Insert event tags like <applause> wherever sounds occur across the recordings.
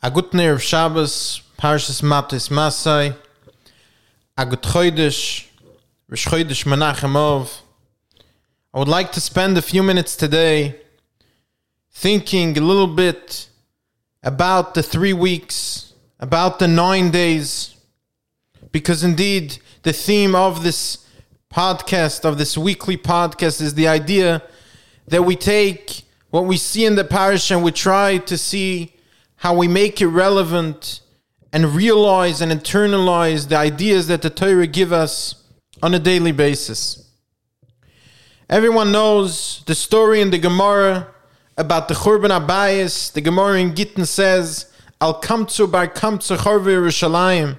A of Shabbos, Parshas Matis Masai, a gut choydish, Rish choydish Menachem Ov. I would like to spend a few minutes today thinking a little bit about the three weeks, about the nine days, because indeed the theme of this podcast, of this weekly podcast, is the idea that we take what we see in the parish and we try to see how we make it relevant and realize and internalize the ideas that the Torah give us on a daily basis. Everyone knows the story in the Gemara about the Churban Abayis. The Gemara in Gittin says, Al Kamtzu bar Kamtzu Chorve Yerushalayim.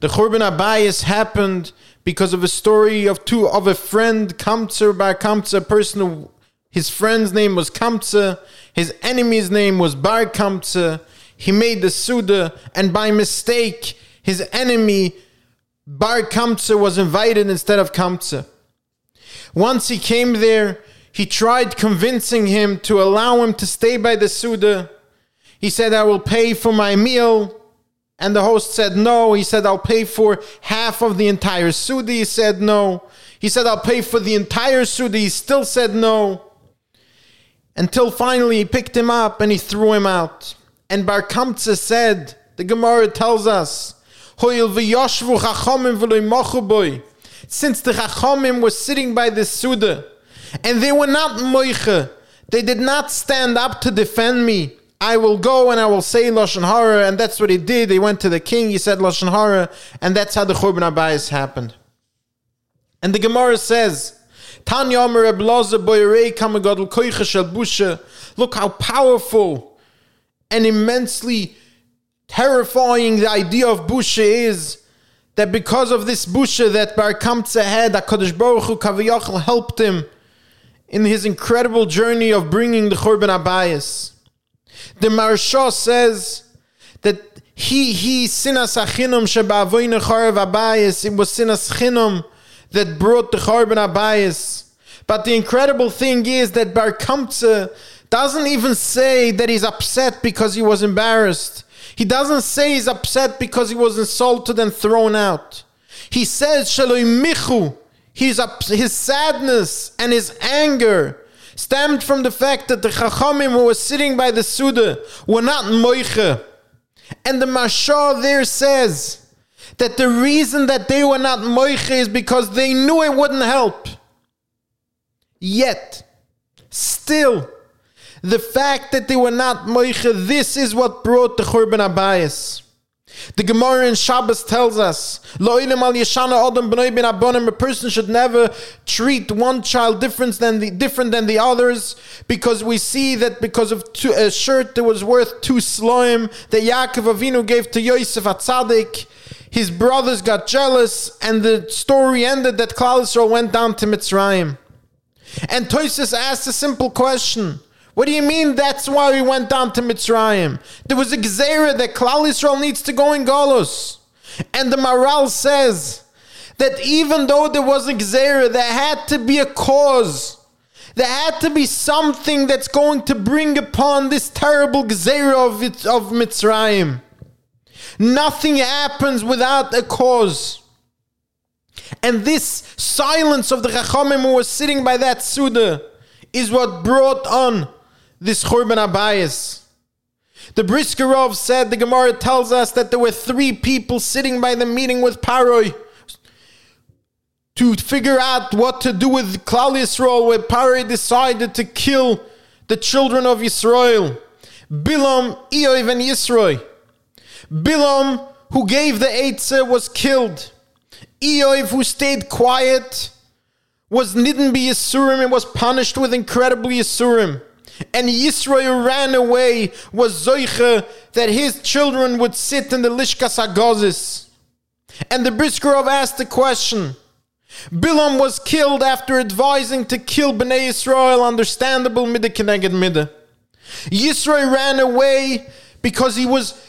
The Churban Abayis happened because of a story of two of a friend Kamtzer bar Kamtzer, a person who his friend's name was Kamtze. His enemy's name was Bar Kamtze. He made the Suda, and by mistake, his enemy, Bar Kamtze, was invited instead of Kamtze. Once he came there, he tried convincing him to allow him to stay by the Suda. He said, I will pay for my meal. And the host said no. He said, I'll pay for half of the entire Suda. He said no. He said, I'll pay for the entire Suda. He still said no until finally he picked him up and he threw him out. And Bar Kamtze said, the Gemara tells us, since the Chachamim were sitting by the Suda, and they were not moiche, they did not stand up to defend me. I will go and I will say Lashon Hara, and that's what he did. He went to the king, he said Lashon Hara, and that's how the Churban Abayis happened. And the Gemara says, Tanya Busha. Look how powerful and immensely terrifying the idea of Busha is. That because of this Busha that Bar Kamtze had, HaKadosh Baruch Hu Kaviyachal helped him in his incredible journey of bringing the Churban Abayis. The Maharsha says that he, he, sinas achinum sheba'avoyne charev abayis, it was sinas chinum that brought the Churban Abayis. But the incredible thing is that Bar Kamtze doesn't even say that he's upset because he was embarrassed. He doesn't say he's upset because he was insulted and thrown out. He says, Shaloi Michu, his, his sadness and his anger stemmed from the fact that the Chachamim who were sitting by the Suda were not Moiche. And the Maharsha there says, that the reason that they were not moiche is because they knew it wouldn't help. Yet, still, the fact that they were not moiche, this is what brought the Churban Abayis. The Gemara in Shabbos tells us, a person should never treat one child different than the different than the others, because we see that because of two, a shirt that was worth two sloim that Yaakov Avinu gave to Yosef Atzadik, his brothers got jealous, and the story ended that Klal went down to Mitzrayim. And Toisus asked a simple question. What do you mean that's why we went down to Mitzrayim? There was a gzera that Klal Yisrael needs to go in Golos. And the Maharal says that even though there was a gzera, there had to be a cause. There had to be something that's going to bring upon this terrible gzera of, of Mitzrayim. Nothing happens without a cause. And this silence of the Chachamim who was sitting by that Suda is what brought on this Churban Abayis. The Briskerov said, the Gemara tells us that there were three people sitting by the meeting with Paroi to figure out what to do with Klal Yisrael, where Paroi decided to kill the children of Yisrael. Bilam, Eoiv, and Yisroi. Bilam, who gave the Eitzah, uh, was killed. Eoiv, who stayed quiet, was didn't be Yisurim and was punished with incredibly Yisurim. And Yisroi ran away, was Zoiche, that his children would sit in the Lishkas Agozis. And the Briskerov asked the question. Bilam was killed after advising to kill Bnei Yisrael, understandable Midah Keneged Midah. Yisrael ran away because he was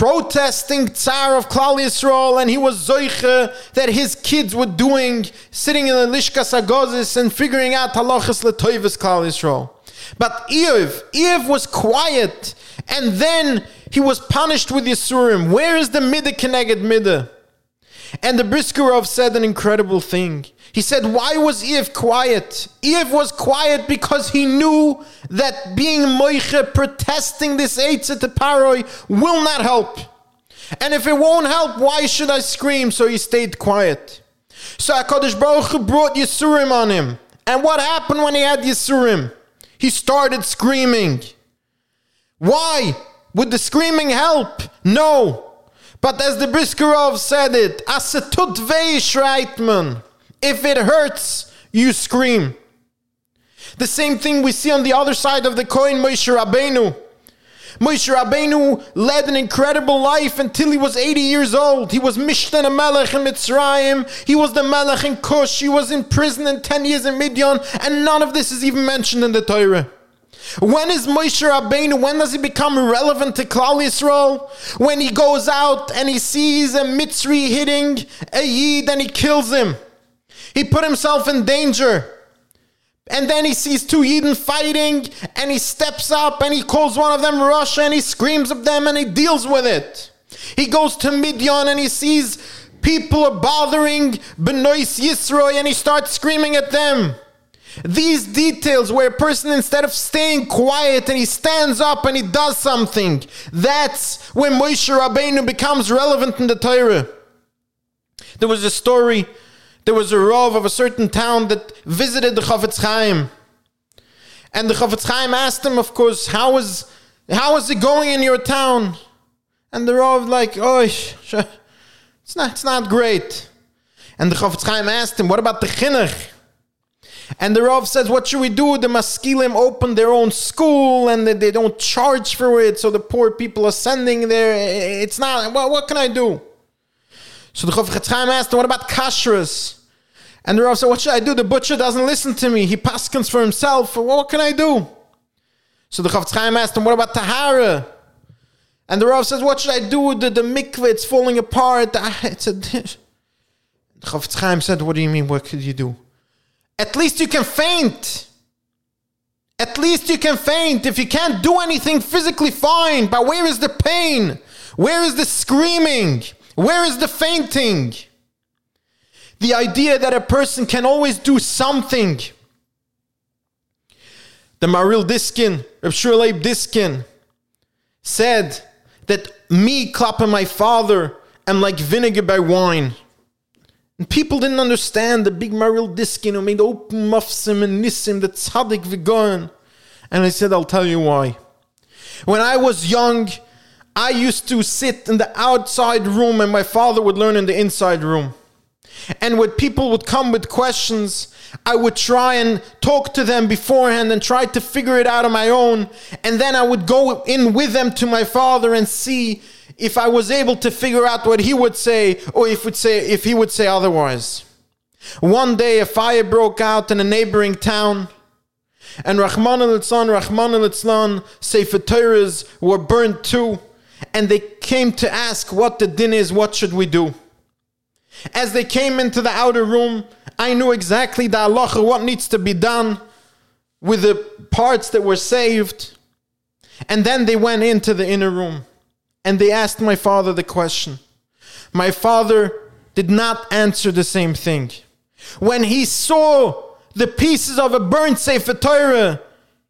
protesting Tsar of Klal Yisroi, and he was Zoiche that his kids were doing, sitting in the Lishka Sagozis and figuring out halachas letoivis Klal Yisrael. But Eve, Eve was quiet, And then he was punished with Yisurim. Where is the Midah Keneged Midah? And the Briskerov said an incredible thing. He said, Why was Eve quiet? Eve was quiet because he knew that being Moiche, protesting this Eitzah to Paroi, will not help. And if it won't help, why should I scream? So he stayed quiet. So HaKadosh Baruch Hu brought Yisurim on him. And what happened when he had Yisurim? He started screaming. Why? Would the screaming help? No. But as the Briskerov said it. If it hurts, you scream. The same thing we see on the other side of the coin, Moshe Rabbeinu. Moshe Rabbeinu led an incredible life until he was 80 years old. He was Mishtan a Melech in Mitzrayim. He was the Melech in Kush. He was in prison in 10 years in Midian. And none of this is even mentioned in the Torah. When is Moshe Rabbeinu, when does he become relevant to Klal Yisrael? When he goes out and he sees a Mitzri hitting a Yid and he kills him. He put himself in danger. And then he sees two Yidden fighting, and he steps up and he calls one of them Rasha and he screams at them and he deals with it. He goes to Midian and he sees people are bothering Benois Yisroi and he starts screaming at them. These details where a person instead of staying quiet and he stands up and he does something, that's when Moshe Rabbeinu becomes relevant in the Torah. There was a story there was a Rav of a certain town that visited the Chafetz Chaim. And the Chafetz Chaim asked him, of course, how is, how is it going in your town? And the Rav like, oh, <laughs> it's not, it's not great. And the Chafetz Chaim asked him, what about the Chinuch? And the Rav says, what should we do? The Maskilim open their own school and they don't charge for it, so the poor people are sending there. It's not, what can I do? So the Chofetz Chaim asked what about kashrus? And the Rav said, what should I do? The butcher doesn't listen to me. He paskins for himself. Well, what can I do? So the Chofetz Chaim asked him, what about tahara? And the Rav says, what should I do? The, the mikveh, it's falling apart. It's a... The Chofetz Chaim said, what do you mean, what could you do? At least you can faint. At least you can faint. If you can't do anything physically, fine. But where is the pain? Where is the screaming? Where is the fainting? The idea that a person can always do something. The Maharil Diskin, Reb Diskin, said that me clapping my father am like vinegar by wine. And people didn't understand the big Maharil Diskin who made open mufsim and nissim, the tzaddik v'goen. And I said, I'll tell you why. When I was young, I used to sit in the outside room and my father would learn in the inside room. And when people would come with questions, I would try and talk to them beforehand and try to figure it out on my own. And then I would go in with them to my father and see if I was able to figure out what he would say or if, would say, if he would say otherwise. One day a fire broke out in a neighboring town. And Rahman al-Itzlan, Rahman al-Itzlan, Sefer Torahs were burned too and they came to ask what the din is, what should we do? As they came into the outer room, I knew exactly the halacha, what needs to be done with the parts that were saved. And then they went into the inner room and they asked my father the question. My father did not answer the same thing. When he saw the pieces of a burnt Sefer Torah,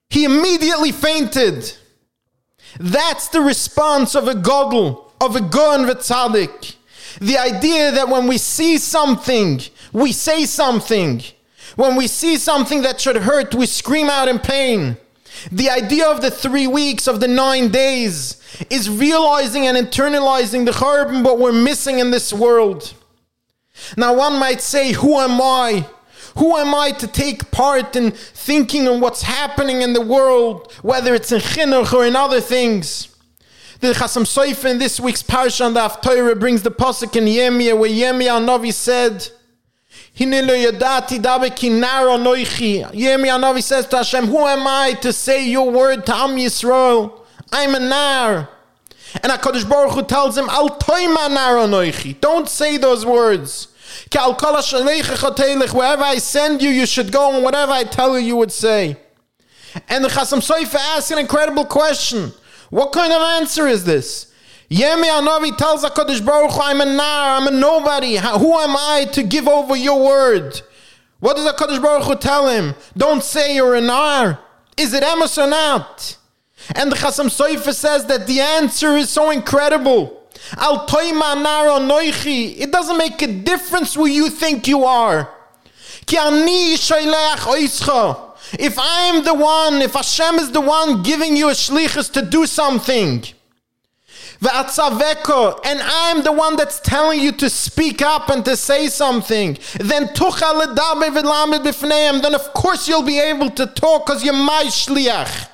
he immediately fainted. That's the response of a godel, of a gon v'tzadik. The idea that when we see something, we say something. When we see something that should hurt, we scream out in pain. The idea of the three weeks, of the nine days, is realizing and internalizing the churban what we're missing in this world. Now, one might say, Who am I? Who am I to take part in thinking on what's happening in the world, whether it's in chinuch or in other things? The Chasam Sofer in this week's parsha on the Haftorah brings the pasuk in Yemia where Yemia Navi said, Navi says to Hashem, Who am I to say your word to Am Yisrael? I'm a nar. And HaKadosh Baruch Hu tells him, Al toima naro noichi. Don't say those words. Wherever I send you, you should go, and whatever I tell you, you would say. And the Chasam Sofer asks an incredible question. What kind of answer is this? Yemi Anavi tells HaKadosh Baruch Hu, I'm a nar, I'm a nobody. Who am I to give over your word? What does HaKadosh Baruch Hu tell him? Don't say you're a nar. Is it Amos or not? And the Chasam Sofer says that the answer is so incredible. Al toima naro noichi. It doesn't make a difference who you think you are. Ki ani. If I'm the one, if Hashem is the one giving you a shlichus to do something, and I'm the one that's telling you to speak up and to say something, then then of course you'll be able to talk because you're my shliach.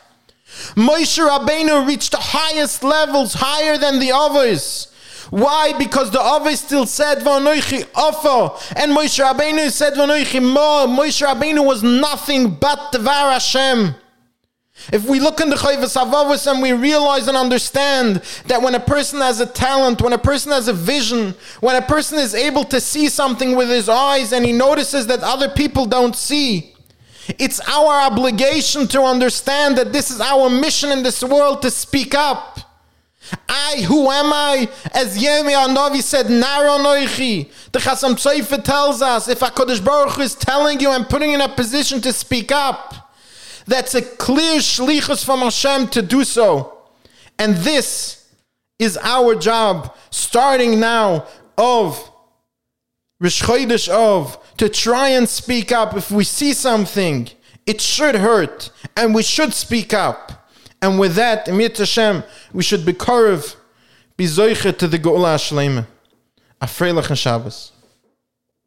Moshe Rabbeinu reached the highest levels, higher than the others. Why? Because the Avos still said and Moshe Rabbeinu said Mo. Moshe Rabbeinu was nothing but Devar Hashem. If we look in the Chayvas Avavos and we realize and understand that when a person has a talent, when a person has a vision, when a person is able to see something with his eyes and he notices that other people don't see, it's our obligation to understand that this is our mission in this world to speak up. I, who am I? As Yemi Anovi said, Naro Noichi. The Chasam Sofer tells us if HaKadosh Baruch Hu is telling you and putting you in a position to speak up, that's a clear shlichus from Hashem to do so. And this is our job, starting now of Rish of, to try and speak up if we see something. It should hurt, and we should speak up. And with that, Emir Hashem, we should be Korev, be to the Geula Shlema. A Freilich and Shabbos.